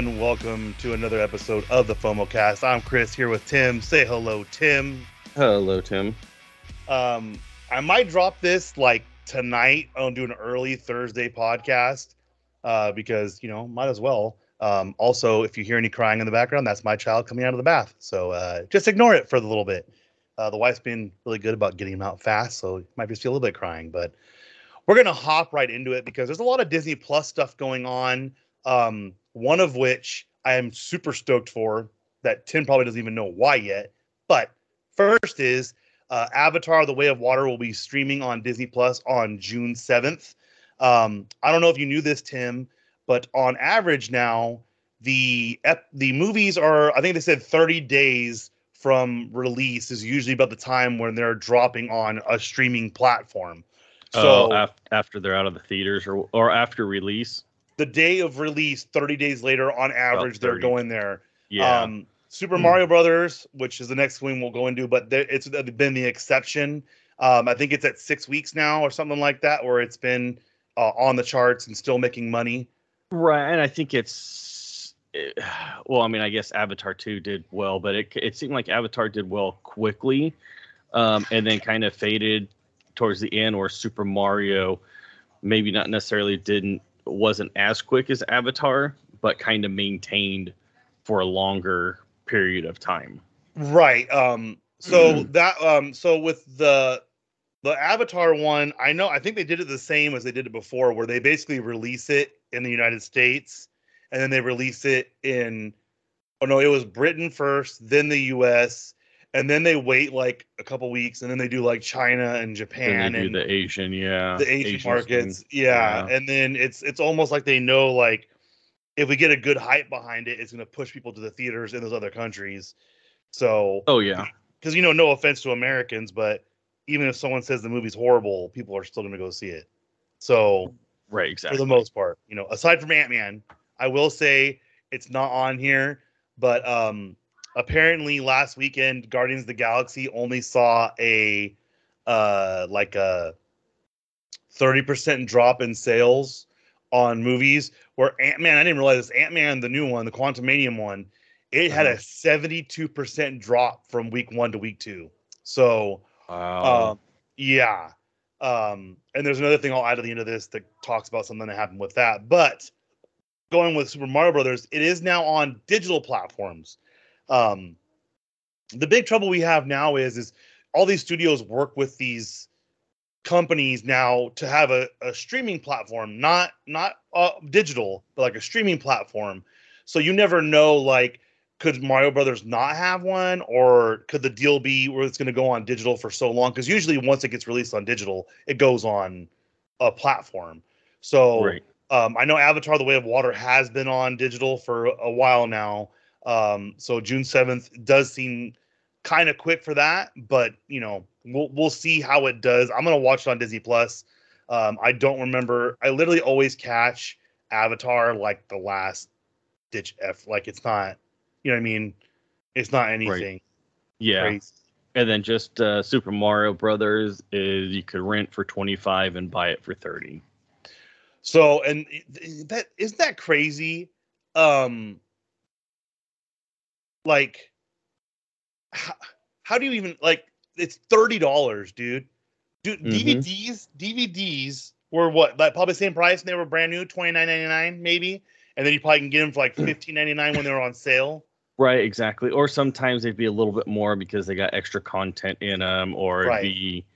Welcome to another episode of the FOMO Cast. I'm Chris here with Tim. Say hello, Tim. Hello, Tim. Um, I might drop this like tonight. I'll do an early Thursday podcast uh, because you know might as well. Um, also, if you hear any crying in the background, that's my child coming out of the bath. So uh, just ignore it for a little bit. Uh, the wife's been really good about getting him out fast, so you might just feel a little bit crying. But we're gonna hop right into it because there's a lot of Disney Plus stuff going on. Um, one of which I am super stoked for that Tim probably doesn't even know why yet. But first is uh, Avatar: The Way of Water will be streaming on Disney Plus on June 7th. Um, I don't know if you knew this, Tim, but on average now, the ep- the movies are I think they said 30 days from release is usually about the time when they're dropping on a streaming platform. So oh, af- after they're out of the theaters or or after release, the day of release, 30 days later, on average, they're going there. Yeah. Um, Super mm. Mario Brothers, which is the next one we'll go into, but it's been the exception. Um, I think it's at six weeks now or something like that, where it's been uh, on the charts and still making money. Right, and I think it's it, well. I mean, I guess Avatar two did well, but it it seemed like Avatar did well quickly, um, and then kind of faded towards the end, where Super Mario maybe not necessarily didn't wasn't as quick as Avatar, but kind of maintained for a longer period of time. Right. Um so mm. that um so with the the Avatar one, I know I think they did it the same as they did it before where they basically release it in the United States and then they release it in oh no, it was Britain first, then the US, and then they wait like a couple weeks, and then they do like China and Japan and the Asian, yeah, the Asian, Asian markets, yeah. yeah. and then it's it's almost like they know like if we get a good hype behind it, it's going to push people to the theaters in those other countries. So, oh yeah, because you know, no offense to Americans, but even if someone says the movie's horrible, people are still going to go see it. So, right, exactly. For the most part, you know, aside from Ant Man, I will say it's not on here, but um apparently last weekend Guardians of the Galaxy only saw a uh like a 30% drop in sales on movies where Ant-Man I didn't realize this Ant-Man the new one the Quantumanium one it had a 72% uh-huh. drop from week 1 to week 2 so wow. um, yeah um and there's another thing I'll add to the end of this that talks about something that happened with that but going with Super Mario Brothers it is now on digital platforms um, the big trouble we have now is is all these studios work with these companies now to have a, a streaming platform, not not uh, digital, but like a streaming platform. So you never know, like, could Mario Brothers not have one, or could the deal be where it's going to go on digital for so long? Because usually, once it gets released on digital, it goes on a platform. So right. um, I know Avatar: The Way of Water has been on digital for a while now, um, so June 7th does seem kind of quick for that, but you know, we'll we'll see how it does. I'm gonna watch it on Disney Plus. Um, I don't remember. I literally always catch Avatar like the last ditch F. Like it's not, you know what I mean? It's not anything. Right. Yeah. Crazy. And then just uh, Super Mario Brothers is you could rent for 25 and buy it for 30. So and that isn't that crazy? Um like how, how do you even like it's thirty dollars, dude. Dude, mm-hmm. DVDs, DVDs were what like probably the same price and they were brand new, twenty nine ninety nine maybe, and then you probably can get them for like fifteen ninety nine when they were on sale. Right, exactly. Or sometimes they'd be a little bit more because they got extra content in them, or right. be,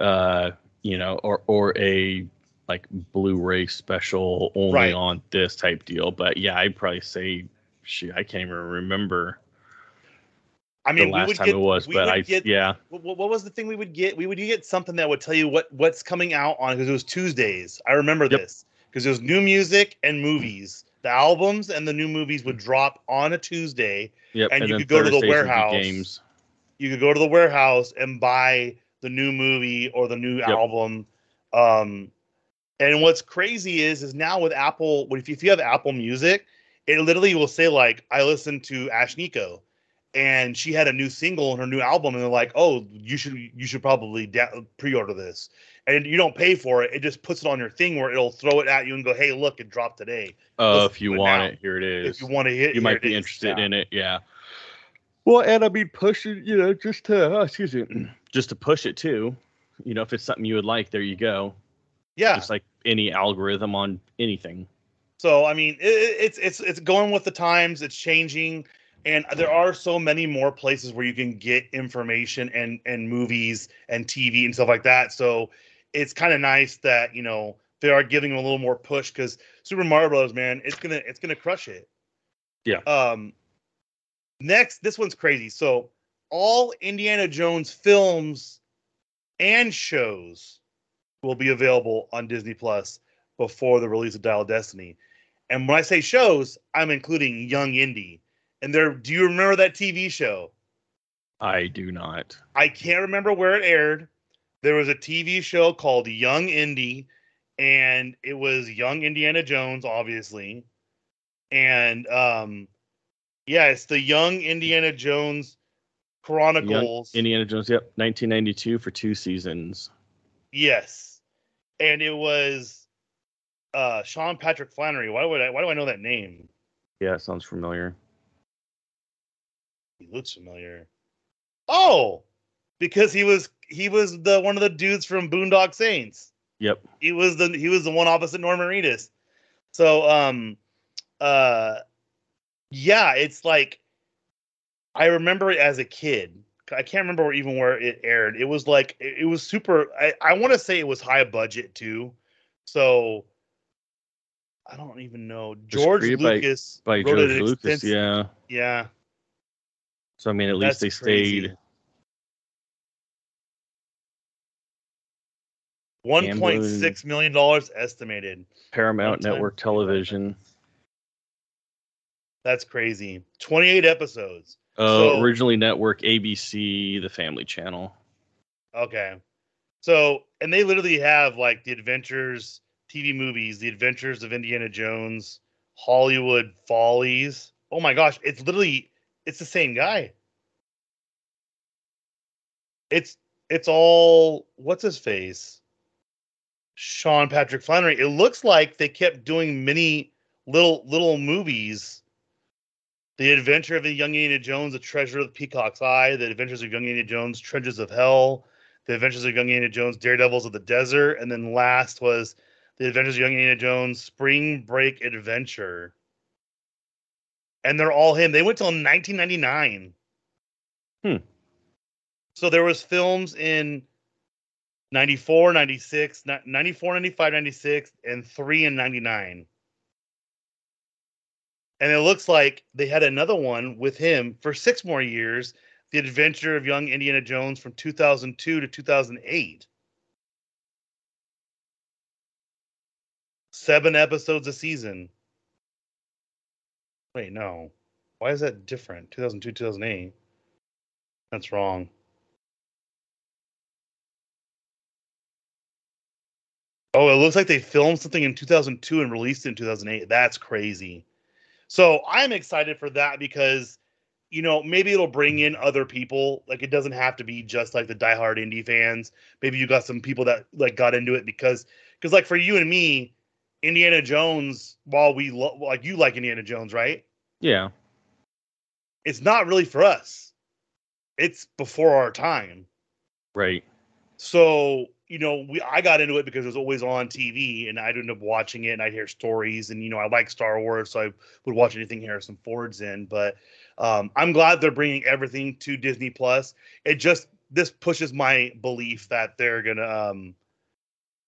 uh, you know, or or a like Blu-ray special only right. on this type deal. But yeah, I'd probably say shoot, I can't even remember. I mean, the last time get, it was, but I get, yeah. What, what, was the thing we would get? We would get something that would tell you what what's coming out on because it was Tuesdays. I remember yep. this because it was new music and movies. The albums and the new movies would drop on a Tuesday, yep. and, and you could go to the warehouse. Games. You could go to the warehouse and buy the new movie or the new yep. album. Um, and what's crazy is, is now with Apple, if you, if you have Apple Music, it literally will say like I listened to Ashnikko, and she had a new single and her new album, and they're like, "Oh, you should you should probably da- pre-order this." And you don't pay for it; it just puts it on your thing where it'll throw it at you and go, "Hey, look, it dropped today." Oh, Listen if you it want now. it, here it is. If you want to hit, you might be interested Yeah. in it. Yeah. Well, and I mean, push it, you know, just to, oh, excuse me, just to push it too. You know, if it's something you would like, there you go. Yeah. Just like any algorithm on anything. So I mean, it, it- it's it's it's going with the times. It's changing, and there are so many more places where you can get information and and movies and TV and stuff like that. So it's kind of nice that you know they are giving them a little more push because Super Mario Bros. Man, it's gonna it's gonna crush it. Yeah. Um. Next, this one's crazy. So all Indiana Jones films and shows will be available on Disney Plus before the release of Dial of Destiny. And when I say shows, I'm including Young Indy. And there, do you remember that TV show? I do not. I can't remember where it aired. There was a TV show called Young Indy, and it was Young Indiana Jones, obviously. And um, yeah, it's the Young Indiana Jones Chronicles. Indiana Jones, yep, 1992 for two seasons. Yes, and it was uh, Sean Patrick Flanery. Why would I? Why do I know that name? Yeah, it sounds familiar. He looks familiar. Oh, because he was he was the one of the dudes from Boondock Saints. Yep. He was the he was the one opposite Norman Reedus. So um uh yeah, it's like I remember it as a kid. I can't remember even where it aired. It was like it, it was super I, I want to say it was high budget too. So I don't even know. George by- Lucas By wrote George Lucas, yeah. Yeah. So I mean, at least they crazy. stayed. One point six million dollars estimated. Paramount Network Television. That's crazy. Twenty eight episodes. Uh, So- originally network ABC, the Family Channel. Okay. So, and they literally have like the adventures TV movies, the adventures of Indiana Jones, Hollywood Follies. Oh my gosh, it's literally it's the same guy. It's it's all what's his face? Sean Patrick Flanery. It looks like they kept doing many little little movies. The Adventure of the Young Indiana Jones, The Treasure of the Peacock's Eye, The Adventures of Young Indiana Jones, Trenches of Hell, The Adventures of Young Indiana Jones, Daredevils of the Desert, and then last was The Adventures of Young Indiana Jones, Spring Break Adventure. And they're all him. They went till 1999. Hmm. So there was films in 94, 96, 94, 95, 96, and 3 and 99. And it looks like they had another one with him for six more years The Adventure of Young Indiana Jones from 2002 to 2008. Seven episodes a season. Wait, no. Why is that different? 2002, 2008. That's wrong. Oh, it looks like they filmed something in 2002 and released it in 2008. That's crazy. So I'm excited for that because, you know, maybe it'll bring in other people. Like it doesn't have to be just like the diehard Indy fans. Maybe you got some people that like got into it because, because like for you and me, Indiana Jones, while we lo- like you like Indiana Jones, right? Yeah. It's not really for us. It's before our time. Right. So, you know, we I got into it because it was always on TV and I'd end up watching it and I'd hear stories and you know, I like Star Wars, so I would watch anything Harrison Ford's in, but um I'm glad they're bringing everything to Disney Plus. It just this pushes my belief that they're going to um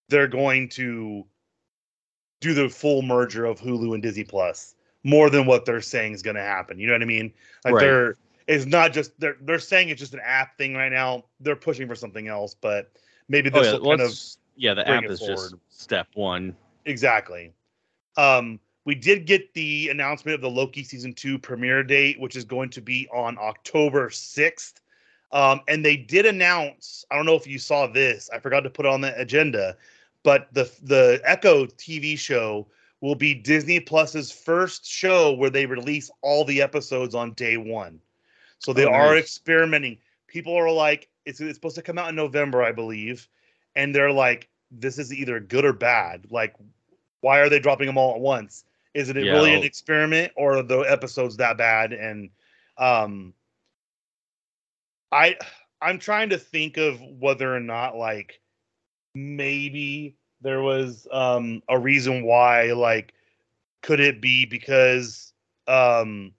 they're going to do the full merger of Hulu and Disney Plus more than what they're saying is going to happen. You know what I mean? Like Right. they're it's not just they're they're saying it's just an app thing right now. They're pushing for something else, but maybe Oh, this yeah. will kind of yeah, the app is just step one. exactly. Um, we did get the announcement of the Loki season two premiere date, which is going to be on October sixth. Um, and they did announce. I don't know if you saw this. I forgot to put it on the agenda, but the the Echo TV show will be Disney Plus's first show where they release all the episodes on day one. So they Oh, are experimenting. People are like, it's, it's supposed to come out in November, I believe, and they're like, this is either good or bad. Like, why are they dropping them all at once? Is it really an experiment, or are the episodes that bad? And um, I I'm trying to think of whether or not like maybe there was um a reason why like could it be because um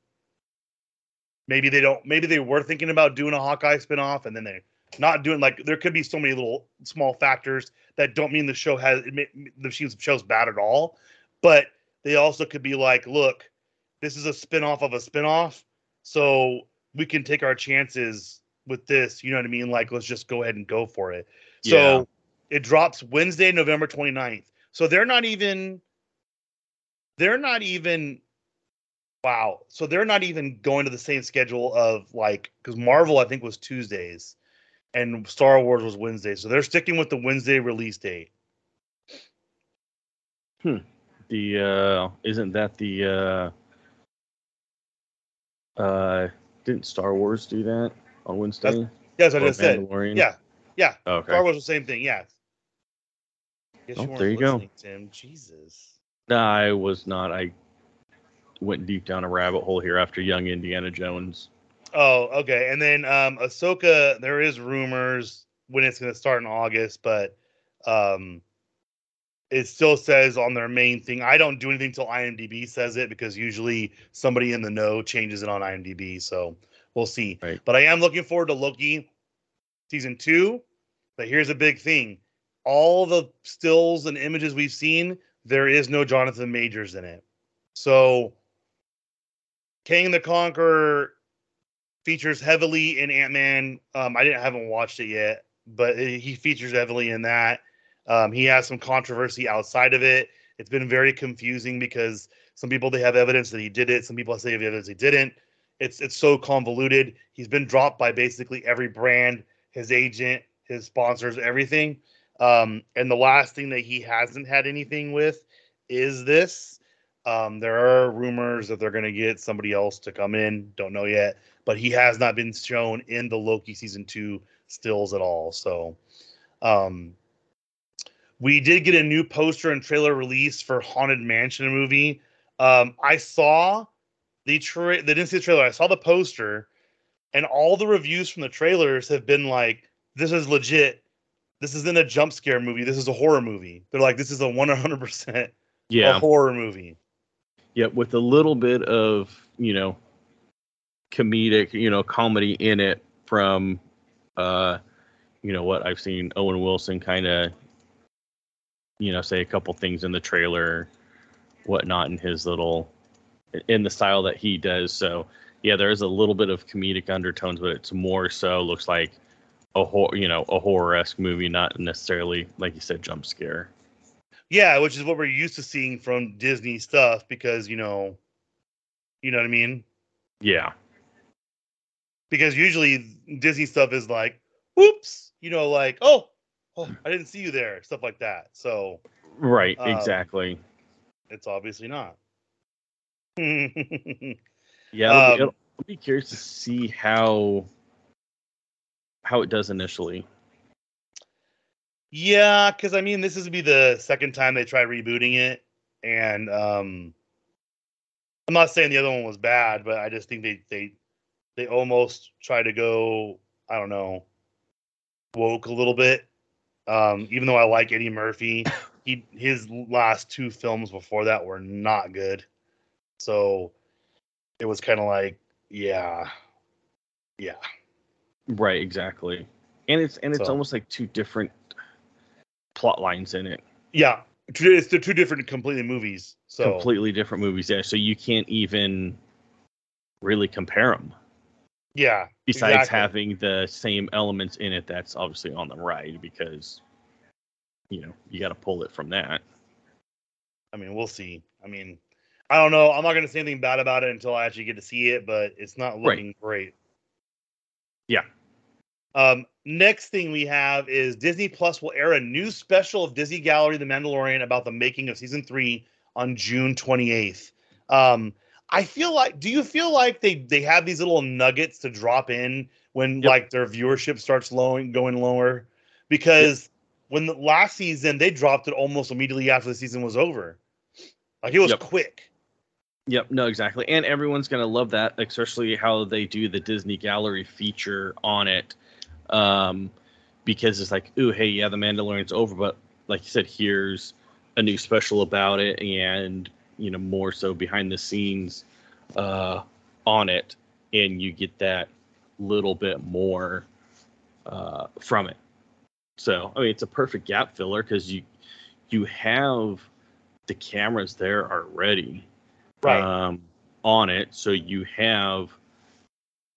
maybe they don't maybe they were thinking about doing a Hawkeye spinoff and then they're not doing like there could be so many little small factors that don't mean the show has the show's bad at all but they also could be like look this is a spinoff of a spinoff so we can take our chances with this you know what i mean like let's just go ahead and go for it Yeah. so it drops wednesday november 29th so they're not even they're not even wow. So they're not even going to the same schedule of like because marvel i think was tuesdays and star wars was wednesday. So they're sticking with the wednesday release date. Hmm. The uh isn't that the uh uh didn't Star Wars do that on Wednesday? yes i Or just said yeah yeah. Okay. star wars the same thing yes Guess Oh, weren't there you go. tim jesus No, I was not. I went deep down a rabbit hole here after Young Indiana Jones. Oh, okay. And then um Ahsoka, there is rumors when it's gonna start in August, but um it still says on their main thing. I don't do anything till IMDb says it because usually somebody in the know changes it on IMDb. So we'll see. Right. But I am looking forward to Loki season two. But here's a big thing. All the stills and images we've seen, there is no Jonathan Majors in it. So Kang the Conqueror features heavily in Ant Man. Um, I didn't haven't watched it yet, but he features heavily in that. Um, he has some controversy outside of it. It's been very confusing because some people they have evidence that he did it, some people say have evidence he didn't. It's it's so convoluted. He's been dropped by basically every brand, his agent, his sponsors, everything. Um, and the last thing that he hasn't had anything with is this. Um, there are rumors that they're going to get somebody else to come in. Don't know yet, but he has not been shown in the Loki season two stills at all. So, um, we did get a new poster and trailer release for Haunted Mansion movie. Um, I saw the tra- the didn't see the trailer. I saw the poster, and all the reviews from the trailers have been like, "This is legit. This isn't a jump scare movie. This is a horror movie." They're like, "This is a one hundred percent a Yeah. horror movie." Yeah, with a little bit of, you know, comedic, you know, comedy in it from uh you know what I've seen Owen Wilson kind of you know say a couple things in the trailer whatnot in his little in the style that he does so yeah there is a little bit of comedic undertones but it's more so looks like a horror you know a horror-esque movie not necessarily like you said jump scare Yeah, which is what we're used to seeing from Disney stuff because you know, you know what I mean. yeah Because usually Disney stuff is like, "Oops," you know, like, "Oh, oh, I didn't see you there," stuff like that. So right Um, exactly it's obviously not. Yeah, I'll, be, Um, I'll be curious to see how how it does initially. yeah, because I mean, this is be the second time they try rebooting it, and um, I'm not saying the other one was bad, but I just think they they they almost try to go, I don't know, woke a little bit. Um, even though I like Eddie Murphy, he his last two films before that were not good. So it was kind of like, yeah, yeah, Right, exactly. And it's and it's So- almost like two different plot lines in it. yeah. It's the two different completely movies. So Completely different movies. Yeah, so you can't even really compare them. yeah, Besides Exactly. having the same elements in it that's obviously on the ride because you know, you got to pull it from that. I mean, we'll see. I mean, I don't know. I'm not going to say anything bad about it until I actually get to see it, but it's not Right. looking great. Yeah. Um, next thing we have is Disney Plus will air a new special of Disney Gallery The Mandalorian about the making of season three on June 28th. Um, I feel like do you feel like they they have these little nuggets to drop in when Yep. like their viewership starts lowing going lower? Because when the last season they dropped it almost immediately after the season was over. Like it was Yep. quick. Yep, no, exactly. And everyone's going to love that, especially how they do the Disney Gallery feature on it. Um, because it's like, ooh, hey, yeah, The Mandalorian's over, but like you said, here's a new special about it and, you know, more so behind the scenes uh, on it. And you get that little bit more uh, from it. So, I mean, it's a perfect gap filler because you you have the cameras there already um, on it. So you have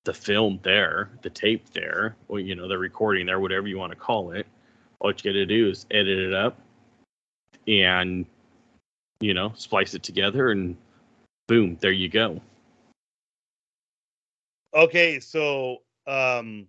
the film there, the tape there, or you know, the recording there, whatever you want to call it. All you got to do is edit it up and you know, splice it together, and boom, there you go. Okay, so um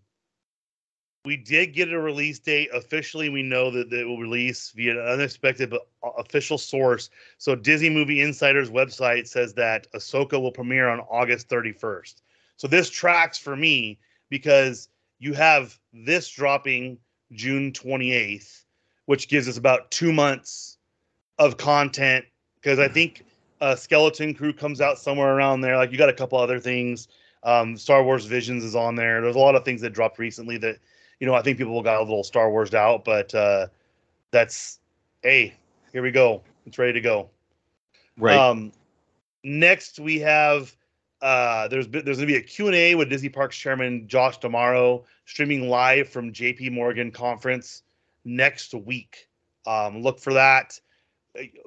we did get a release date. Officially, we know that it will release via an unexpected but official source. So Disney Movie Insider's website says that Ahsoka will premiere on August 31st. So this tracks for me because you have this dropping June 28th, which gives us about two months of content. Because I think uh, Skeleton Crew comes out somewhere around there. Like you got a couple other things. Um, Star Wars Visions is on there. There's a lot of things that dropped recently that you know I think people got a little Star Wars out, but uh, that's hey, here we go. It's ready to go. Right. Um, next we have uh, there's there's gonna be a Q and A with Disney Parks Chairman Josh D'Amaro streaming live from J.P. Morgan conference next week. Um, look for that.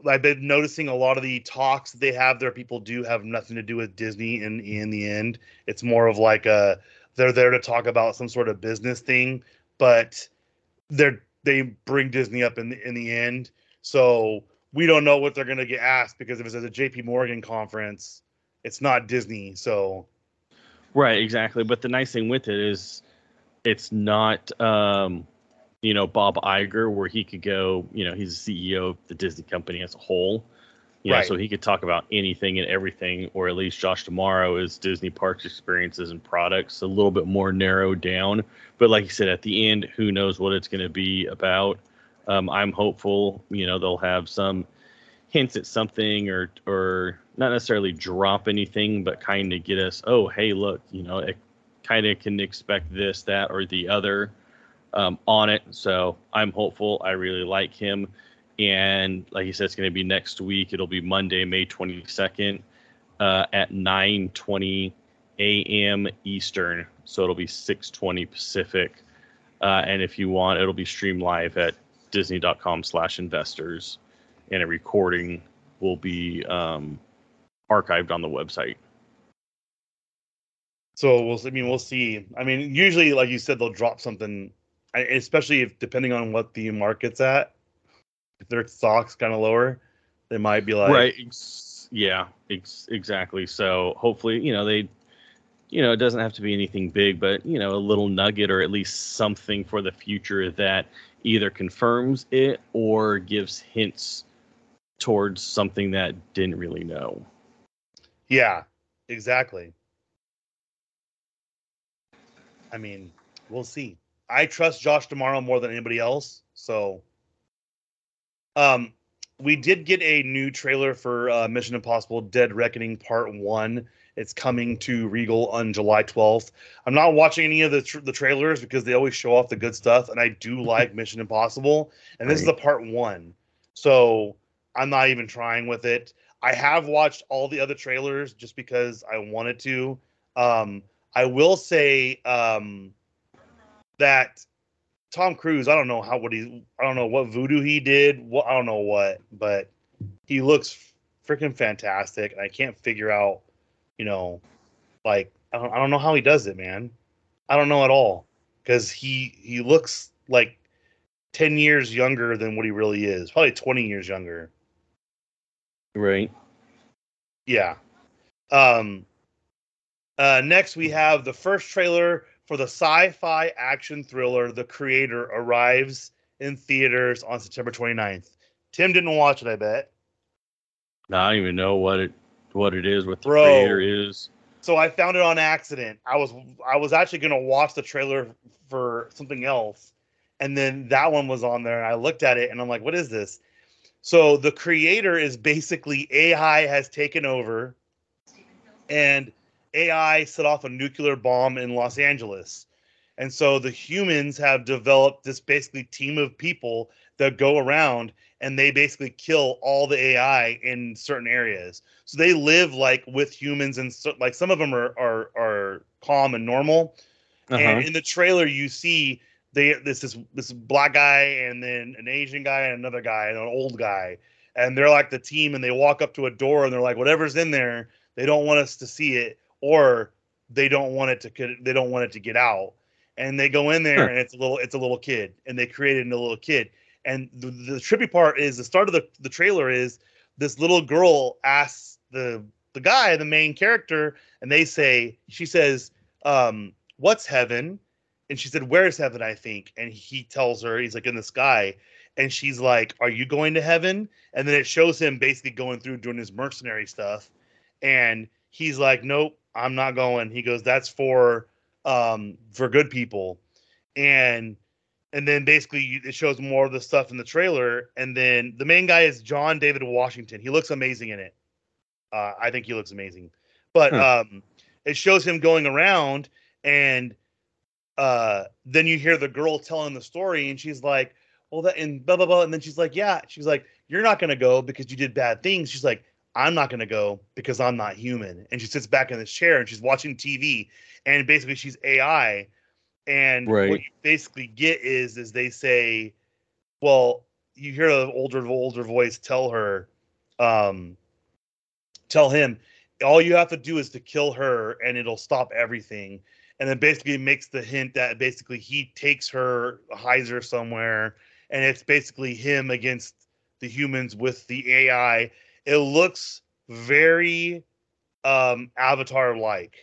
I've been noticing a lot of the talks that they have there. People do have nothing to do with Disney in in the end. It's more of like a they're there to talk about some sort of business thing, but they're they bring Disney up in the in the end. So we don't know what they're gonna get asked because if it's at a JP Morgan conference, it's not Disney. So Right, exactly. But the nice thing with it is it's not um you know Bob Iger where he could go, you know, he's the CEO of the Disney company as a whole. You know, so he could talk about anything and everything, or at least Josh D'Amaro is Disney parks experiences and products, a little bit more narrowed down. But like you said, at the end, who knows what it's going to be about? Um, I'm hopeful, you know, they'll have some hints at something or or not necessarily drop anything, but kind of get us, oh, hey, look, you know, it kind of can expect this, that, or the other um, on it. So I'm hopeful. I really like him. And like you said, it's going to be next week. It'll be Monday, May 22nd uh, at 9:20 a.m. Eastern. So it'll be 6:20 Pacific. Uh, and if you want, it'll be streamed live at disney.com slash investors. and a recording will be um, archived on the website. so we'll I mean we'll see. I mean usually like you said they'll drop something, especially if depending on what the market's at. If their stock's kind of lower, they might be like right ex- yeah ex- exactly so hopefully you know they you know it doesn't have to be anything big but you know a little nugget or at least something for the future that either confirms it or gives hints towards something that didn't really know Yeah, exactly. I mean, we'll see. I trust Josh D'Amaro more than anybody else. So, um, we did get a new trailer for uh, Mission Impossible: Dead Reckoning Part One. It's coming to Regal on July 12th. I'm not watching any of the tr- the trailers because they always show off the good stuff, and I do like Mission Impossible, and this is the part one. So I'm not even trying with it. I have watched all the other trailers just because I wanted to. Um, I will say um, that Tom Cruise. I don't know how what he. I don't know what voodoo he did. What I don't know what, but he looks freaking fantastic, and I can't figure out. You know, like I don't, I don't know how he does it, man. I don't know at all because he he looks like ten years younger than what he really is. Probably twenty years younger. Right Yeah. Um uh next we have the first trailer for the sci-fi action thriller The Creator arrives in theaters on September 29th. Tim didn't watch it, I bet. i don't even know what it what it is, what the Bro. creator is. So I found it on accident. I was I was actually gonna watch the trailer for something else, and then that one was on there, and I looked at it, and I'm like, what is this? So the creator is basically AI has taken over, and AI set off a nuclear bomb in Los Angeles. And so the humans have developed this basically team of people that go around and they basically kill all the AI in certain areas. So they live like with humans and so, like some of them are are are calm and normal. Uh-huh. And in the trailer you see they this is this black guy and then an Asian guy and another guy and an old guy. And they're like the team and they walk up to a door and they're like whatever's in there, they don't want us to see it or they don't want it to get- they don't want it to get out. And they go in there Huh. and it's a little it's a little kid and they created a little kid. And the, the trippy part is the start of the, the trailer is this little girl asks the the guy, the main character, and they say, she says, um, what's heaven? And she said, Where's heaven? I think. And he tells her, he's like in the sky. And she's like, Are you going to heaven? And then it shows him basically going through doing his mercenary stuff. And he's like, Nope, I'm not going. He goes, That's for um for good people. And and then basically it shows more of the stuff in the trailer. And then the main guy is John David Washington. He looks amazing in it. Uh, I think he looks amazing. But Huh. um, it shows him going around, and uh, then you hear the girl telling the story, and she's like, "Well, that and blah blah blah," and then she's like, "Yeah," she's like, "You're not gonna go because you did bad things." She's like, "I'm not gonna go because I'm not human," and she sits back in this chair and she's watching TV, and basically she's AI, and what you basically get is is they say, well, you hear an older older voice tell her, um, tell him, all you have to do is to kill her, and it'll stop everything. And then basically makes the hint that basically he takes her, hides her somewhere, and it's basically him against the humans with the AI. It looks very um Avatar like.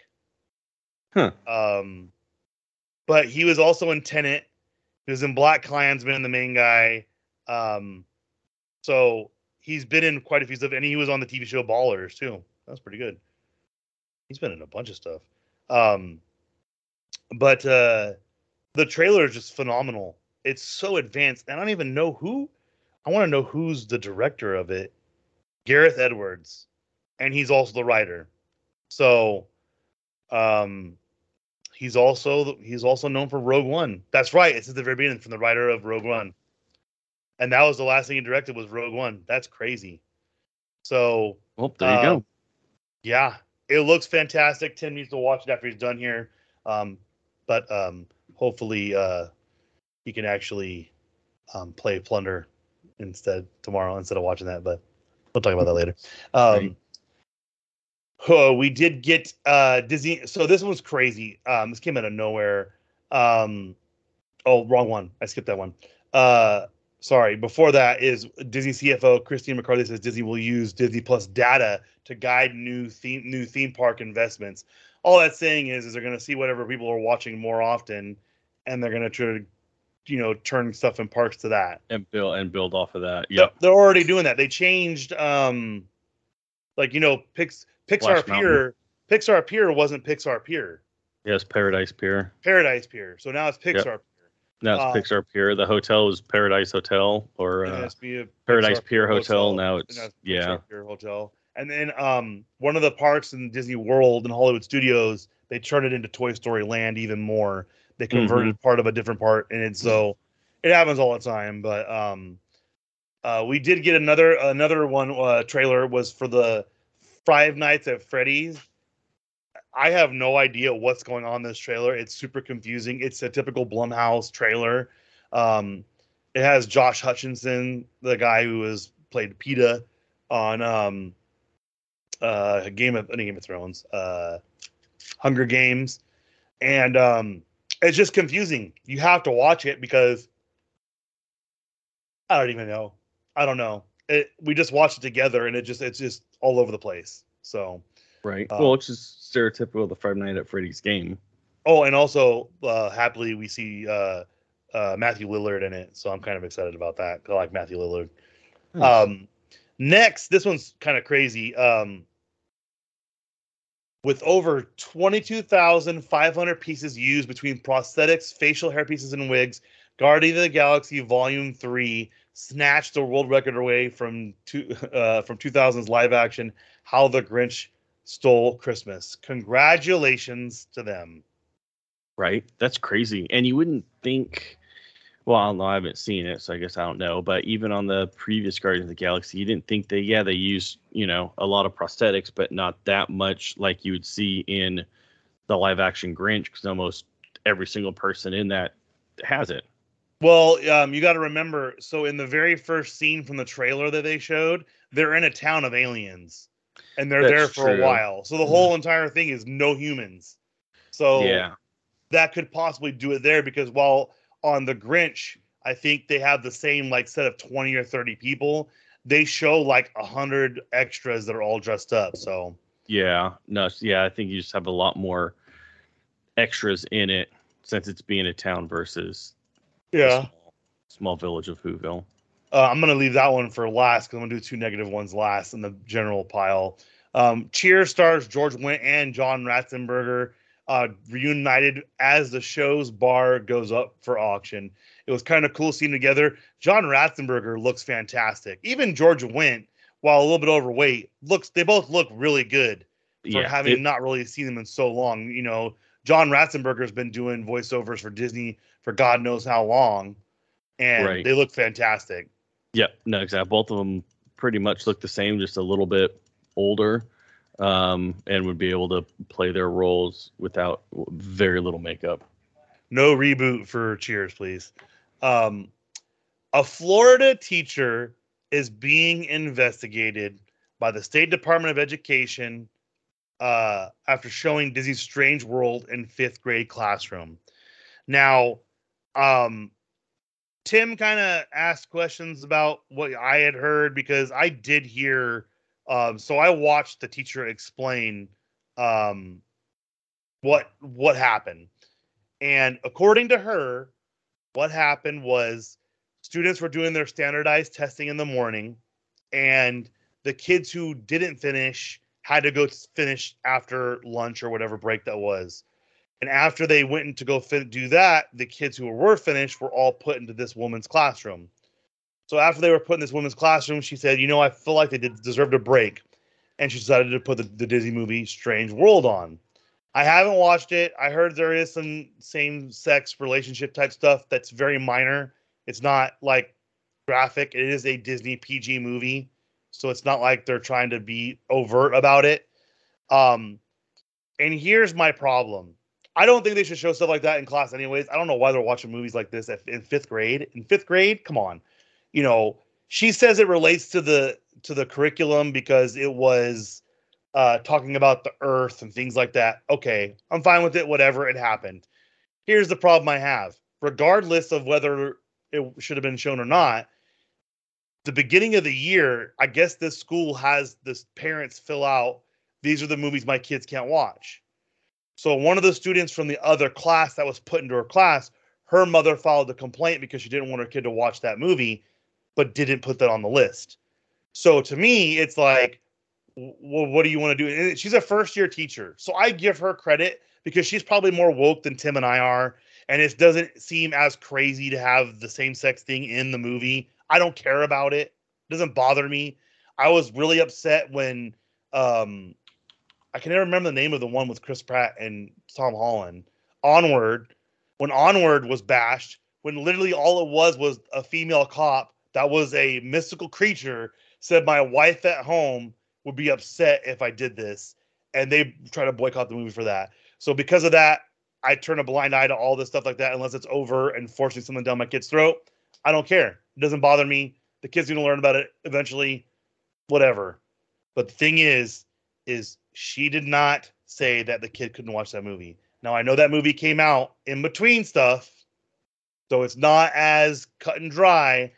Huh. Um but he was also in Tenet. He was in BlacKkKlansman, the main guy. Um, so he's been in quite a few stuff, and he was on the TV show Ballers too. That's pretty good. He's been in a bunch of stuff. Um, but uh, the trailer is just phenomenal. It's so advanced, and I don't even know who. I want to know who's the director of it. Gareth Edwards, and he's also the writer. So, um, he's also he's also known for Rogue One. That's right. It's at the very beginning from the writer of Rogue One, and that was the last thing he directed was Rogue One. That's crazy. So Well, there you go. yeah, it looks fantastic. Tim needs to watch it after he's done here, um, but um, hopefully uh, he can actually um, play Plunder instead tomorrow instead of watching that. But we'll talk about that later. Um, oh, we did get uh, Disney. So this one's crazy. Um, this came out of nowhere. Um, oh, wrong one. I skipped that one. Uh, sorry. Before that is Disney CFO Christine McCarthy says Disney will use Disney Plus data to guide new theme new theme park investments. All that's saying is, is they're going to see whatever people are watching more often, and they're going to try to, you know, turn stuff in parks to that. And build and build off of that. They're- Yep. They're already doing that. They changed, um, like you know, Pix, Pixar Pier. Pixar Pier wasn't Pixar Pier. Yes, Paradise Pier. Paradise Pier. So now it's Pixar Pier. Now it's Uh, Pixar Pier. The hotel is Paradise Hotel or uh, has to be a Paradise Pier Hotel. Now and it's yeah. Pixar Pier Hotel. And then um, one of the parks in Disney World and Hollywood Studios, they turned it into Toy Story Land even more. They Mm-hmm. converted part of a different part, and it's so it happens all the time. But um, uh, we did get another another one uh, trailer was for the Five Nights at Freddy's. I have no idea what's going on in this trailer. It's super confusing. It's a typical Blumhouse trailer. Um, it has Josh Hutcherson, the guy who has played Peeta on um, uh, Game of Game of Thrones, uh, Hunger Games, and um, it's just confusing. You have to watch it because I don't even know. I don't know. It, we just watched it together, and it just it's just all over the place. So, Right. Uh, well, it's just stereotypical of the Five Night at Freddy's game. oh, and also uh, happily we see uh, uh, Matthew Lillard in it, so I'm kind of excited about that. I like Matthew Lillard. Nice. Um, next, this one's kind of crazy. Um, with over 22,500 pieces used between prosthetics, facial hair pieces, and wigs, Guardian of the Galaxy Volume 3 snatched the world record away from two, uh, from 2000's live action How the Grinch Stole Christmas. Congratulations to them. Right? That's crazy. And you wouldn't think well, I don't know. I haven't seen it, so I guess I don't know. But even on the previous Guardians of the Galaxy, you didn't think they, yeah, they use, you know, a lot of prosthetics, but not that much like you would see in the live action Grinch, because almost every single person in that has it. Well, um, you got to remember. So in the very first scene from the trailer that they showed, they're in a town of aliens, and they're That's there for true. a while. So the whole entire thing is no humans. So yeah, that could possibly do it there because while on the Grinch, I think they have the same like set of 20 or 30 people. They show like a hundred extras that are all dressed up. So yeah, no, yeah, I think you just have a lot more extras in it since it's being a town versus yeah small, small, village of Whoville. Uh, I'm gonna leave that one for last because I'm gonna do two negative ones last in the general pile. Um, Cheers stars George Wendt and John Ratzenberger uh, reunited as the show's bar goes up for auction. It was kind of cool seeing together. John Ratzenberger looks fantastic. Even George Wendt, while a little bit overweight, looks they both look really good for yeah, having it, not really seen them in so long. You know, John Ratzenberger's been doing voiceovers for Disney for God knows how long, and right. they look fantastic. Yep, no, exactly. Both of them pretty much look the same, just a little bit older um, and would be able to play their roles without very little makeup. No reboot for Cheers, please. Um, a Florida teacher is being investigated by the State Department of Education uh, after showing Disney's Strange World in fifth grade classroom. Now, um, Tim kind of asked questions about what I had heard because I did hear um, so I watched the teacher explain um, what what happened, and according to her, what happened was students were doing their standardized testing in the morning, and the kids who didn't finish had to go finish after lunch or whatever break that was. And after they went to go fin- do that, the kids who were finished were all put into this woman's classroom. So after they were put in this women's classroom, she said, "You know, I feel like they did, deserved a break," and she decided to put the, the Disney movie Strange World on. I haven't watched it. I heard there is some same-sex relationship type stuff that's very minor. It's not like graphic. It is a Disney PG movie, so it's not like they're trying to be overt about it. Um, and here's my problem. I don't think they should show stuff like that in class, anyways. I don't know why they're watching movies like this in fifth grade. In fifth grade, come on you know, she says it relates to the to the curriculum because it was uh, talking about the earth and things like that. Okay, I'm fine with it. Whatever, it happened. Here's the problem I have. Regardless of whether it should have been shown or not, the beginning of the year, I guess this school has this parents fill out. These are the movies my kids can't watch. So one of the students from the other class that was put into her class, her mother filed a complaint because she didn't want her kid to watch that movie but didn't put that on the list. So to me, it's like, well, what do you want to do? And she's a first year teacher. So I give her credit because she's probably more woke than Tim and I are. And it doesn't seem as crazy to have the same sex thing in the movie. I don't care about it. It doesn't bother me. I was really upset when um I can never remember the name of the one with Chris Pratt and Tom Holland. Onward, when Onward was bashed, when literally all it was was a female cop that was a mystical creature said my wife at home would be upset if I did this, and they try to boycott the movie for that. So because of that, I turn a blind eye to all this stuff like that unless it's over and forcing something down my kid's throat. I don't care. It doesn't bother me. The kid's gonna learn about it eventually, whatever. But the thing is, is she did not say that the kid couldn't watch that movie. Now I know that movie came out in between stuff, so it's not as cut and dry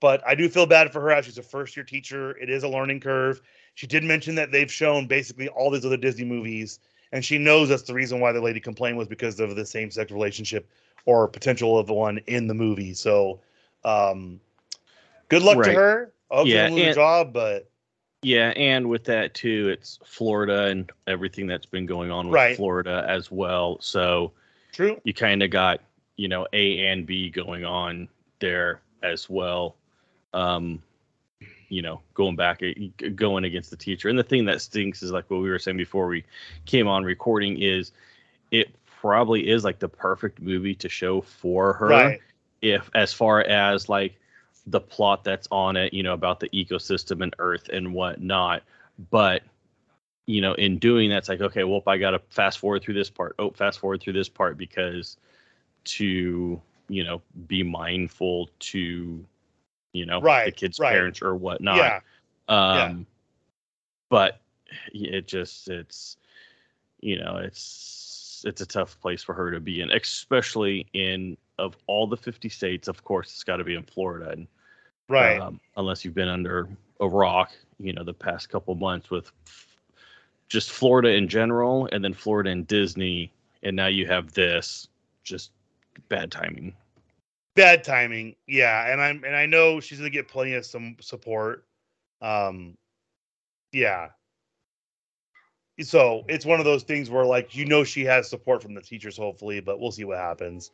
but I do feel bad for her as she's a first year teacher. It is a learning curve. She did mention that they've shown basically all these other Disney movies, and she knows that's the reason why the lady complained was because of the same sex relationship or potential of the one in the movie. So, um, good luck right. to her. I hope yeah, she does job, but Yeah, and with that too, it's Florida and everything that's been going on with Right. Florida as well. So True. you kind of got you know A and B going on there as well. Um, you know, going back, uh, going against the teacher. And the thing that stinks is like what we were saying before we came on recording is it probably is like the perfect movie to show for her Right. if as far as like the plot that's on it, you know, about the ecosystem and Earth and whatnot. But you know, in doing that, it's like, okay, well, I got to fast forward through this part. Oh, fast forward through this part because to you know be mindful to you know the kid's right. parents or whatnot. Yeah. Um, yeah. but it just it's you know it's it's a tough place for her to be in, especially in of all the 50 states. Of course, it's got to be in Florida, and Right. um, unless you've been under a rock, you know, the past couple months with f- just Florida in general, and then Florida and Disney, and now you have this. Just bad timing. Bad timing. Yeah, and I'm and I know she's gonna get plenty of some support. Um, yeah. So it's one of those things where like you know she has support from the teachers, hopefully, but we'll see what happens.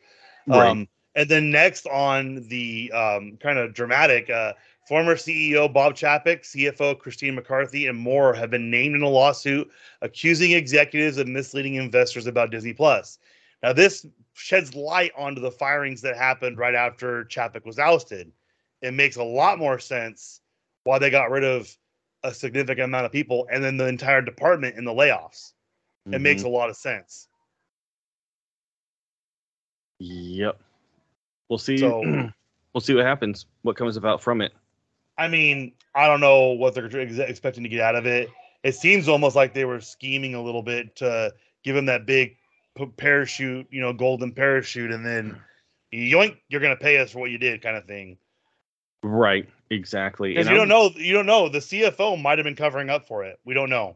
Right. Um, and then next on the um, kind of dramatic, uh, former CEO Bob Chapek, CFO Christine McCarthy, and more have been named in a lawsuit accusing executives of misleading investors about Disney Plus. Now, this sheds light onto the firings that happened right after Chapek was ousted. It makes a lot more sense why they got rid of a significant amount of people and then the entire department in the layoffs. It makes Mhm. a lot of sense. Yep. We'll see. So- we'll see what happens. What comes about from it. I mean, I don't know what they're ex- expecting to get out of it. It seems almost like they were scheming a little bit to give him that big parachute, you know, golden parachute, and then yoink, you're gonna pay us for what you did, kind of thing. Right. Exactly. Because you I'm- don't know, you don't know. The CFO might have been covering up for it. We don't know.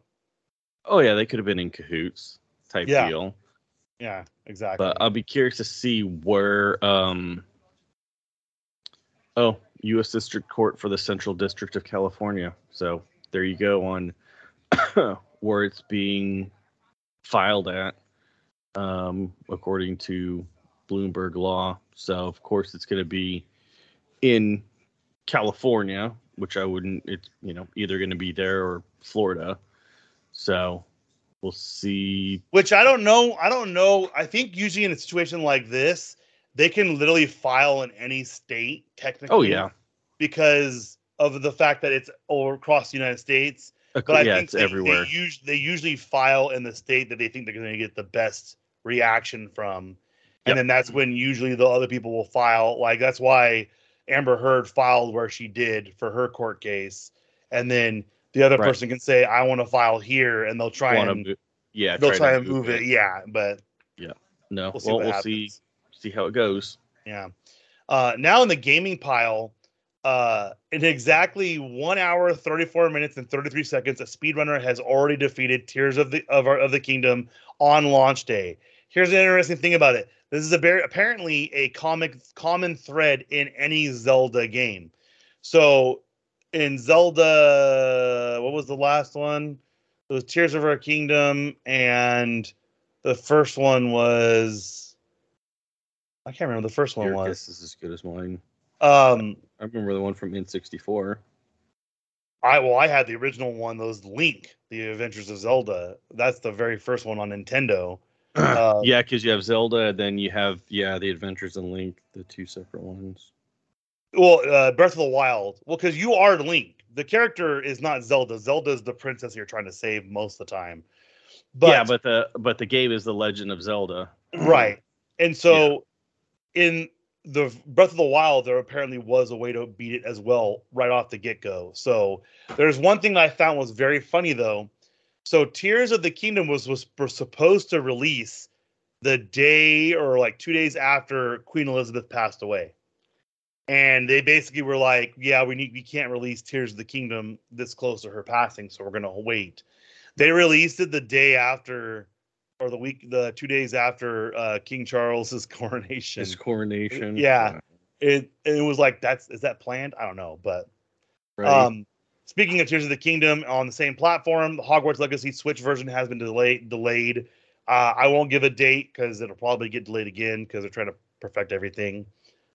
Oh yeah, they could have been in cahoots type Yeah. deal. Yeah, exactly. But I'll be curious to see where um oh, US District Court for the Central District of California. So there you go on where it's being filed at um according to Bloomberg law. So of course it's going to be in California, which I wouldn't it's you know either going to be there or Florida. So we'll see Which I don't know. I don't know. I think usually in a situation like this, they can literally file in any state technically. Oh yeah. because of the fact that it's all across the United States. But I yeah, think it's they, everywhere. They, us- they usually file in the state that they think they're going to get the best reaction from, Yep. and then that's when usually the other people will file. Like that's why Amber Heard filed where she did for her court case, and then the other Right. person can say, "I want to file here," and they'll try Wanna and mo- yeah, they'll try to and move it. Yeah, but yeah, No, we'll see well, we'll happens. see see how it goes. Yeah. Uh, now in the gaming pile, uh, in exactly one hour, 34 minutes, and 33 seconds, a speedrunner has already defeated Tears of the of, our, of the Kingdom on launch day. Here's an interesting thing about it. This is a very apparently a comic common thread in any Zelda game. So in Zelda, what was the last one? It was Tears of Our Kingdom, and the first one was I can't remember the first one Your was. guess is as good as mine. Um, I remember the one from N64. I well, I had the original one. Those Link, The Adventures of Zelda. That's the very first one on Nintendo. Uh, yeah, because you have Zelda, then you have yeah, the Adventures in Link, the two separate ones. Well, uh, Breath of the Wild. Well, because you are Link. The character is not Zelda. Zelda is the princess you're trying to save most of the time. But, yeah, but the but the game is the Legend of Zelda. right. And so in the Breath of the Wild, there apparently was a way to beat it as well right off the get go. So there's one thing that I found was very funny though. So Tears of the Kingdom was was, supposed to release the day or like two days after Queen Elizabeth passed away. And they basically were like, "Yeah, we need we can't release Tears of the Kingdom this close to her passing, so we're gonna wait." They released it the day after, or the week, the two days after uh, King Charles's coronation. His coronation. Yeah. It it was like that's is that planned? I don't know, but Right. um, speaking of Tears of the Kingdom on the same platform, the Hogwarts Legacy Switch version has been delayed. Delayed. Uh, I won't give a date because it'll probably get delayed again because they're trying to perfect everything.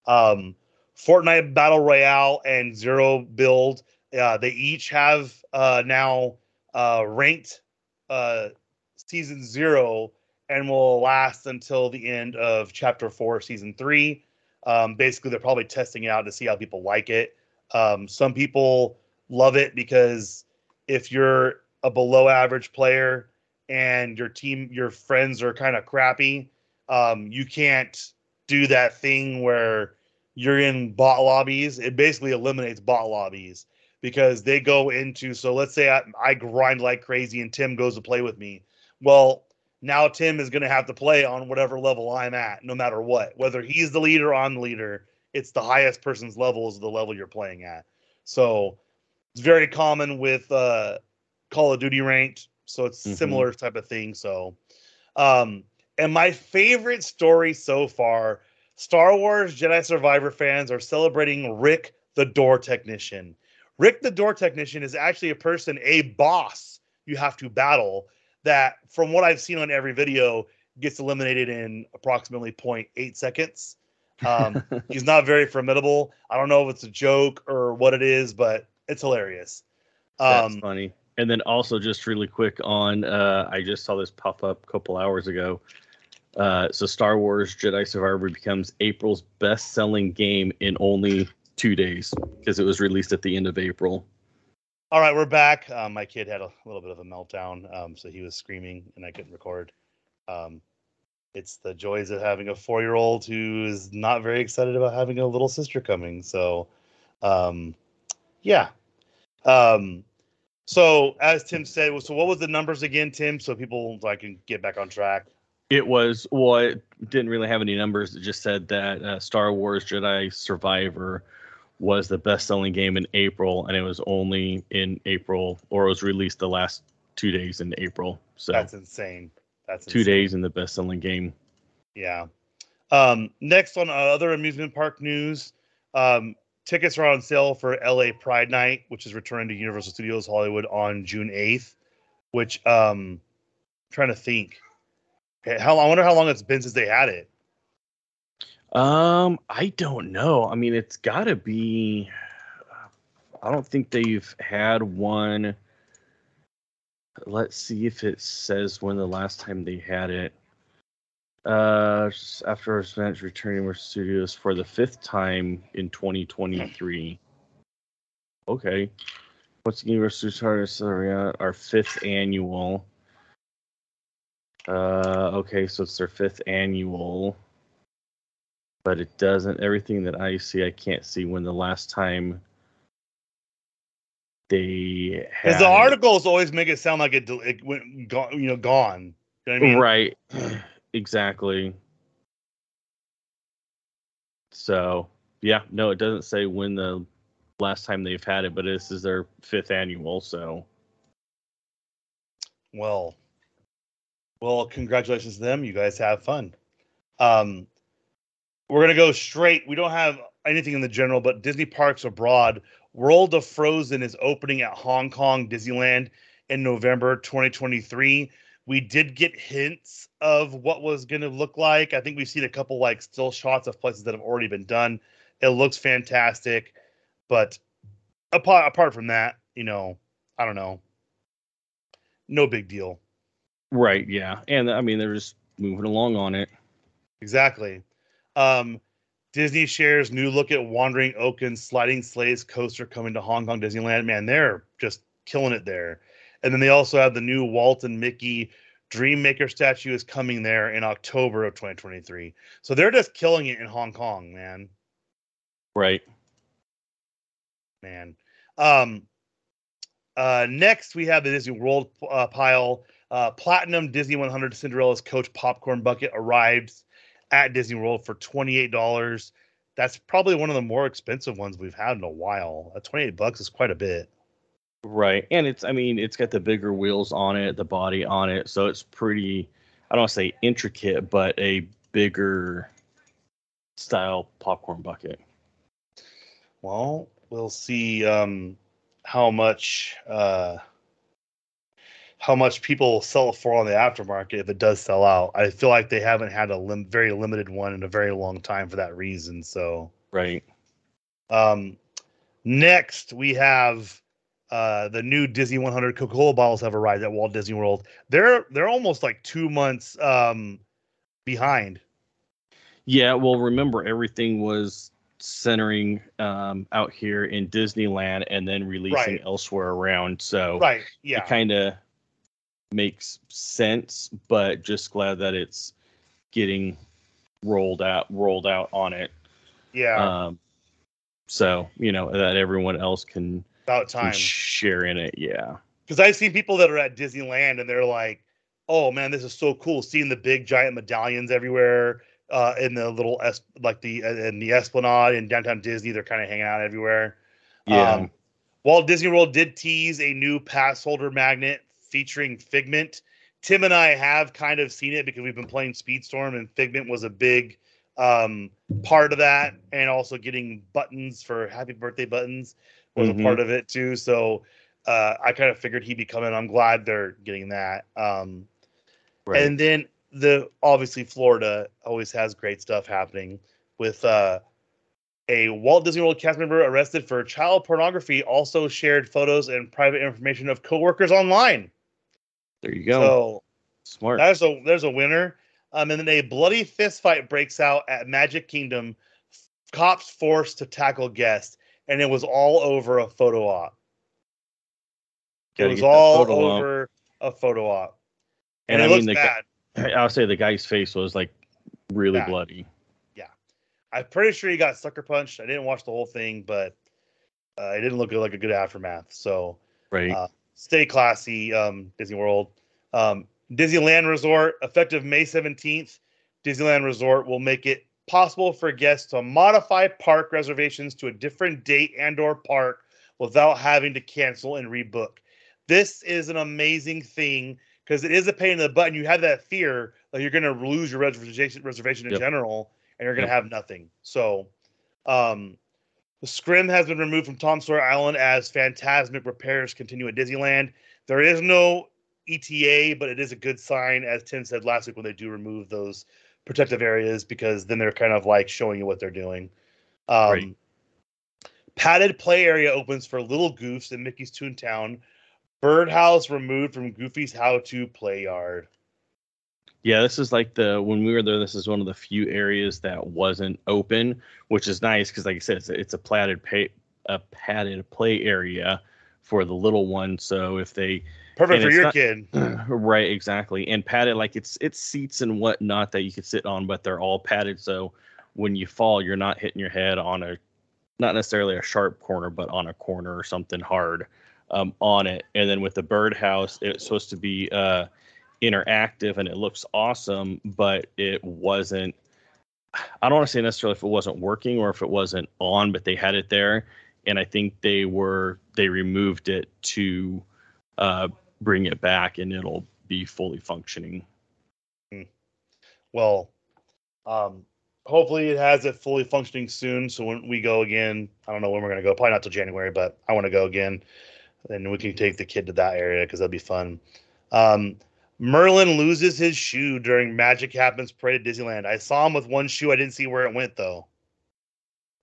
Um, Fortnite Battle Royale and Zero Build, uh, they each have uh, now uh, ranked uh, season zero and will last until the end of chapter four, season three. Um, basically, they're probably testing it out to see how people like it. Um, some people love it because if you're a below average player and your team, your friends are kind of crappy, um, you can't do that thing where you're in bot lobbies. It basically eliminates bot lobbies because they go into. So let's say I, I grind like crazy and Tim goes to play with me. Well, now Tim is going to have to play on whatever level I'm at, no matter what. Whether he's the leader or I'm the leader, it's the highest person's level is the level you're playing at. So it's very common with uh, Call of Duty ranked. So it's Mhm. similar type of thing. So, um, and my favorite story so far Star Wars Jedi Survivor fans are celebrating Rick the Door Technician. Rick the Door Technician is actually a person, a boss you have to battle that, from what I've seen on every video, gets eliminated in approximately 0.8 seconds. Um, he's not very formidable. I don't know if it's a joke or what it is, but it's hilarious. That's Um, funny. And then also just really quick on, uh, I just saw this pop up a couple hours ago. Uh, so Star Wars Jedi Survivor becomes April's best-selling game in only two days because it was released at the end of April. All right, we're back. Um, my kid had a little bit of a meltdown, um, so he was screaming and I couldn't record. Um, it's the joys of having a four-year-old who is not very excited about having a little sister coming. So, um, yeah. Um, so as Tim said, so what was the numbers again, Tim? So people so I can get back on track. It was well, it didn't really have any numbers. It just said that uh, Star Wars Jedi Survivor was the best-selling game in April, and it was only in April, or it was released the last two days in April. So That's insane. That's two insane. days in the best-selling game. Yeah. Um, next on uh, other amusement park news, um, tickets are on sale for LA Pride Night, which is returning to Universal Studios Hollywood on June 8th. Which um, I'm trying to think. How I wonder how long it's been since they had it. Um, I don't know. I mean, it's got to be. I don't think they've had one. Let's see if it says when the last time they had it. Uh, just after events returning to studios for the fifth time in 2023. Okay. What's the Universal Studios Area? Our fifth annual. Uh, okay, so it's their fifth annual but it doesn't. Everything that I see, I can't see when the last time they had Because the articles always make it sound like it, it went gone, you know, gone. You know I mean? right? exactly. So yeah, no, it doesn't say when the last time they've had it, but this is their fifth annual. So Well, well, congratulations to them. You guys have fun. Um, we're gonna go straight. We don't have anything in the general, but Disney parks abroad. World of Frozen is opening at Hong Kong Disneyland in November 2023. We did get hints of what was going to look like. I think we've seen a couple like still shots of places that have already been done. It looks fantastic, but apart apart from that, you know, I don't know. No big deal. right, yeah, and I mean they're just moving along on it. Exactly. Um, Disney shares new look at Wandering Oaken's sliding sleighs coaster coming to Hong Kong Disneyland. Man, they're just killing it there. And then they also have the new Walt and Mickey Dreammaker statue is coming there in October of 2023. So they're just killing it in Hong Kong, man. Right. Man. Um, uh, next, we have the Disney World uh, pile. Uh, Platinum Disney 100 Cinderella's Coach Popcorn Bucket arrives at Disney World for $28. That's probably one of the more expensive ones we've had in a while. Uh, 28 bucks is quite a bit. Right. And it's I mean, it's got the bigger wheels on it, the body on it, so it's pretty I don't want to say intricate, but a bigger style popcorn bucket. Well, we'll see. Um, how much uh, how much people sell it for on the aftermarket if it does sell out. I feel like they haven't had a lim- very limited one in a very long time for that reason. So Right. um, next we have uh, the new Disney 100 Coca-Cola bottles have arrived at Walt Disney World. They're they're almost like two months um, behind. Yeah, well, remember everything was centering um, out here in Disneyland and then releasing Right. elsewhere around. So Right. Yeah. it kind of makes sense, but just glad that it's getting rolled out, rolled out on it. yeah. Um, so you know that everyone else can, about time. share in it. Yeah. because I've seen people that are at Disneyland and they're like, "Oh man, this is so cool! Seeing the big giant medallions everywhere uh, in the little es- like the uh, in the Esplanade in downtown Disney. They're kind of hanging out everywhere." Yeah. Um, Walt Disney World did tease a new pass holder magnet featuring Figment. Tim and I have kind of seen it because we've been playing Speedstorm, and Figment was a big um, part of that, and also getting buttons for Happy Birthday buttons was Mhm. a part of it too. So uh, I kind of figured he'd be coming. I'm glad they're getting that. Um, right. and then the obviously Florida always has great stuff happening with uh, a Walt Disney World cast member arrested for child pornography. Also shared photos and private information of coworkers online. there you go. So Smart. there's a there's a winner. Um, and then a bloody fist fight breaks out at Magic Kingdom. Cops forced to tackle guests, and it was all over a photo op. It Gotta was all photo op. over a photo op, and and, I it mean the bad. guy, I'll say the guy's face was like really Bad. bloody. Yeah, I'm pretty sure he got sucker punched. I didn't watch the whole thing, but uh, it didn't look like a good aftermath. So Right. uh, stay classy, um, Disney World. Um, Disneyland Resort, effective May 17th, Disneyland Resort will make it possible for guests to modify park reservations to a different date and or park without having to cancel and rebook. This is an amazing thing because it is a pain in the butt. And you have that fear that you're going to lose your reservation reservation in Yep. general, and you're going to Yep. have nothing. So, um, the scrim has been removed from Tom Sawyer Island as Fantasmic repairs continue at Disneyland. There is no ETA, but it is a good sign, as Tim said last week, when they do remove those protective areas, because then they're kind of like showing you what they're doing. Um, Right. Padded play area opens for Little Goofs in Mickey's Toontown. Birdhouse removed from Goofy's How to Play Yard. Yeah, this is like the when we were there. This is one of the few areas that wasn't open, which is nice because, like I said, it's, it's a platted pay, a padded play area for the little one. So if they Perfect And for your not- kid. right, exactly, and padded like it's it's seats and whatnot that you could sit on, but they're all padded. So when you fall, you're not hitting your head on a not necessarily a sharp corner, but on a corner or something hard um, on it. And then with the birdhouse, it's supposed to be uh, interactive and it looks awesome, but it wasn't. I don't want to say necessarily if it wasn't working or if it wasn't on, but they had it there, and I think they were they removed it to uh, bring it back, and it'll be fully functioning. Well, um, hopefully it has it fully functioning soon. So when we go again, I don't know when we're gonna go. Probably not till January, but I want to go again, and we can take the kid to that area because that'd be fun. Um, Merlin loses his shoe during Magic Happens Parade at Disneyland. I saw him with one shoe. I didn't see where it went though.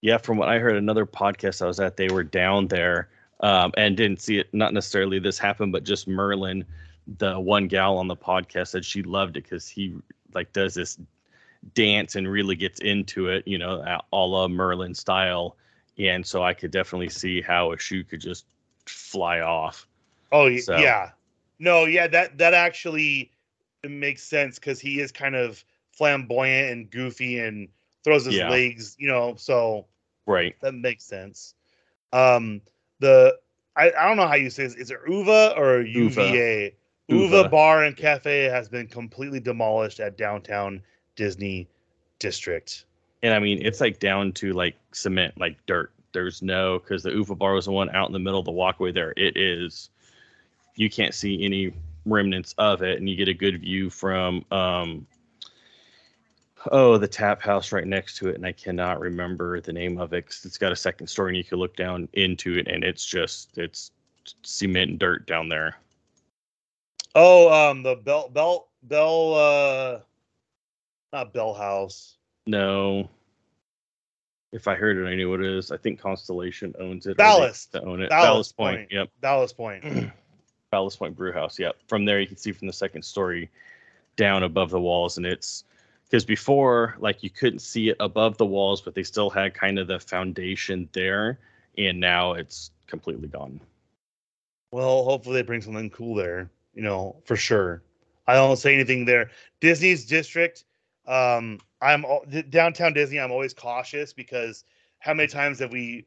Yeah, from what I heard, another podcast I was at, they were down there um, and didn't see it. Not necessarily this happened, but just Merlin, the one gal on the podcast, said she loved it because he like does this dance and really gets into it, you know, a la Merlin style. And so I could definitely see how a shoe could just fly off. Oh So- yeah, no, yeah that that actually makes sense because he is kind of flamboyant and goofy and throws his Yeah. legs, you know. So Right. that makes sense. Um, the I, I don't know how you say this. Is it Uva or UVA? Uva. Uva. Bar and Cafe has been completely demolished at downtown Disney District. And I mean, it's like down to like cement, like dirt. There's no because the UVA bar was the one out in the middle of the walkway there. It is you can't see any remnants of it, and you get a good view from um oh the tap house right next to it, and I cannot remember the name of it. 'cause it's got a second story, and you can look down into it, and it's just it's cement and dirt down there. Oh, um, the Bell Bell Bell, uh, not Bell House. No. If I heard it, I knew what it is. I think Constellation owns it. Ballast. To own it. Ballast Ballast, Point. Point. Yep. Ballast Point. Ballast Point Brew House. Yep. From there, you can see from the second story down above the walls, and it's because before, like, you couldn't see it above the walls, but they still had kind of the foundation there, and now it's completely gone. Well, hopefully they bring something cool there. You know, for sure. I don't say anything there. Disney's district. Um, I'm al- d- downtown Disney. I'm always cautious because how many times have we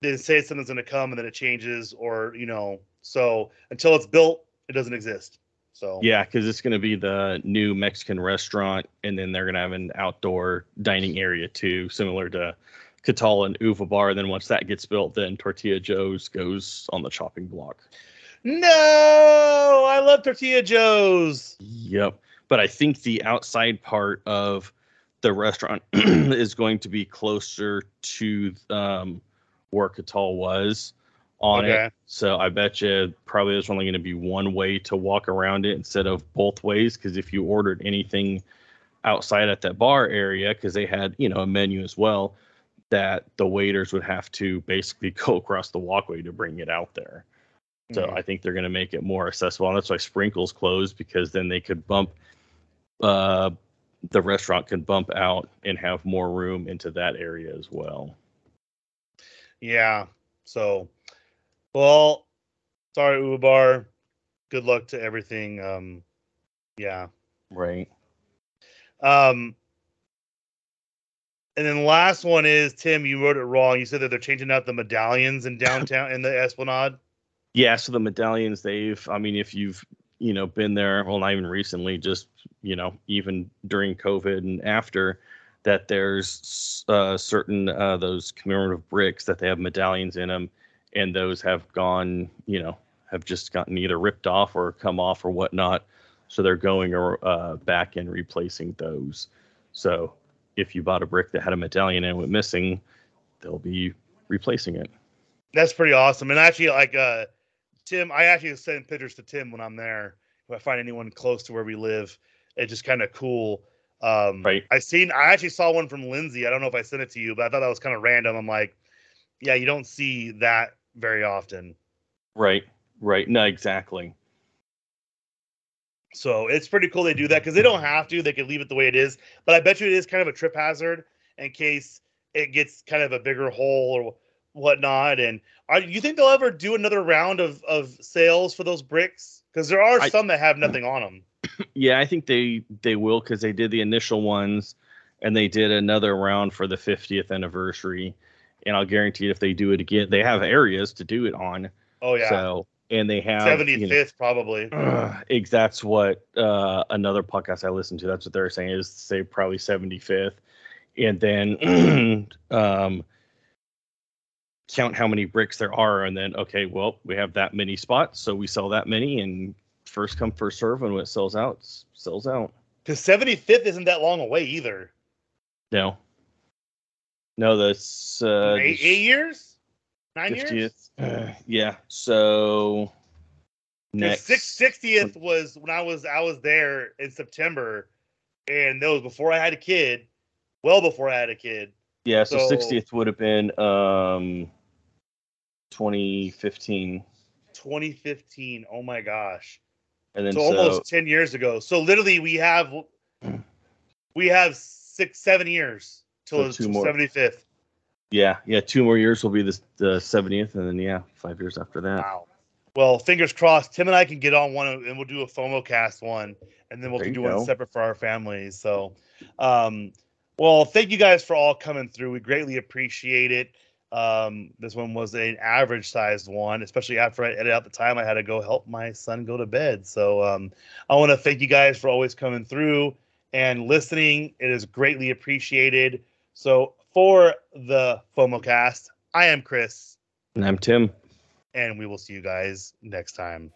they say something's going to come and then it changes, or you know, so until it's built, it doesn't exist. So Yeah, because it's going to be the new Mexican restaurant, and then they're going to have an outdoor dining area too, similar to Catal and Uva Bar. And then once that gets built, then Tortilla Joe's goes on the chopping block. no, I love Tortilla Joe's. Yep. But I think the outside part of the restaurant is going to be closer to um, where Catal was on Okay. it. So I bet you probably there's only going to be one way to walk around it instead of both ways. Because if you ordered anything outside at that bar area, because they had you know a menu as well, that the waiters would have to basically go across the walkway to bring it out there. So Mhm. I think they're going to make it more accessible, and that's why Sprinkles closed because then they could bump, uh, the restaurant could bump out and have more room into that area as well. Yeah. So, well, sorry, Ubar. Good luck to everything. Um, yeah. Right. Um, and then the last one is Tim. You wrote it wrong. You said that they're changing out the medallions in downtown in the Esplanade. Yeah. So the medallions, they've. I mean, if you've you know been there, well, not even recently, just you know, even during COVID and after. That there's uh, certain uh, those commemorative bricks that they have medallions in them, and those have gone, you know, have just gotten either ripped off or come off or whatnot. So they're going uh, back and replacing those. So if you bought a brick that had a medallion and went missing, they'll be replacing it. That's pretty awesome. And actually, like uh, Tim, I actually send pictures to Tim when I'm there. If I find anyone close to where we live, it's just kind of cool. Um, Right. I seen. I actually saw one from Lindsay. I don't know if I sent it to you, but I thought that was kind of random. I'm like, yeah, you don't see that very often. Right. Right. No, exactly. So it's pretty cool they do that because they don't have to. They could leave it the way it is. But I bet you it is kind of a trip hazard in case it gets kind of a bigger hole or whatnot. And do you think they'll ever do another round of, of sales for those bricks? Because there are I- some that have nothing on them. Yeah, I think they they will because they did the initial ones, and they did another round for the 50th anniversary. And I'll guarantee it if they do it again, they have areas to do it on. Oh yeah, So and they have 75th you know, probably. ex- that's what uh, another podcast I listened to. That's what they're saying is say probably 75th, and then um, count how many bricks there are, and then okay, well we have that many spots, so we sell that many, and first come first serve, and when it sells out, sells out. Because seventy fifth isn't that long away either. No, no, that's uh, eight, eight years, nine years. Uh, yeah, so next Sixtieth was when I was I was there in September, and that was before I had a kid. Well before I had a kid. Yeah, so So- 60th would have been um 2015 2015. Oh my gosh. and then so, so, almost 10 years ago. So literally we have we have six, seven years till So it's 75th. yeah, yeah, two more years will be the the 70th and then yeah, 5 years after that. Wow. Well, fingers crossed. Tim and I can get on one and we'll do a FOMO cast one and then we'll do one separate for our families. So um well, thank you guys for all coming through. We greatly appreciate it. Um, this one was an average sized one, especially after I edited out the time I had to go help my son go to bed. So um, I want to thank you guys for always coming through and listening. It is greatly appreciated. So for the FOMO cast, I am Chris, And I'm Tim. and we will see you guys next time.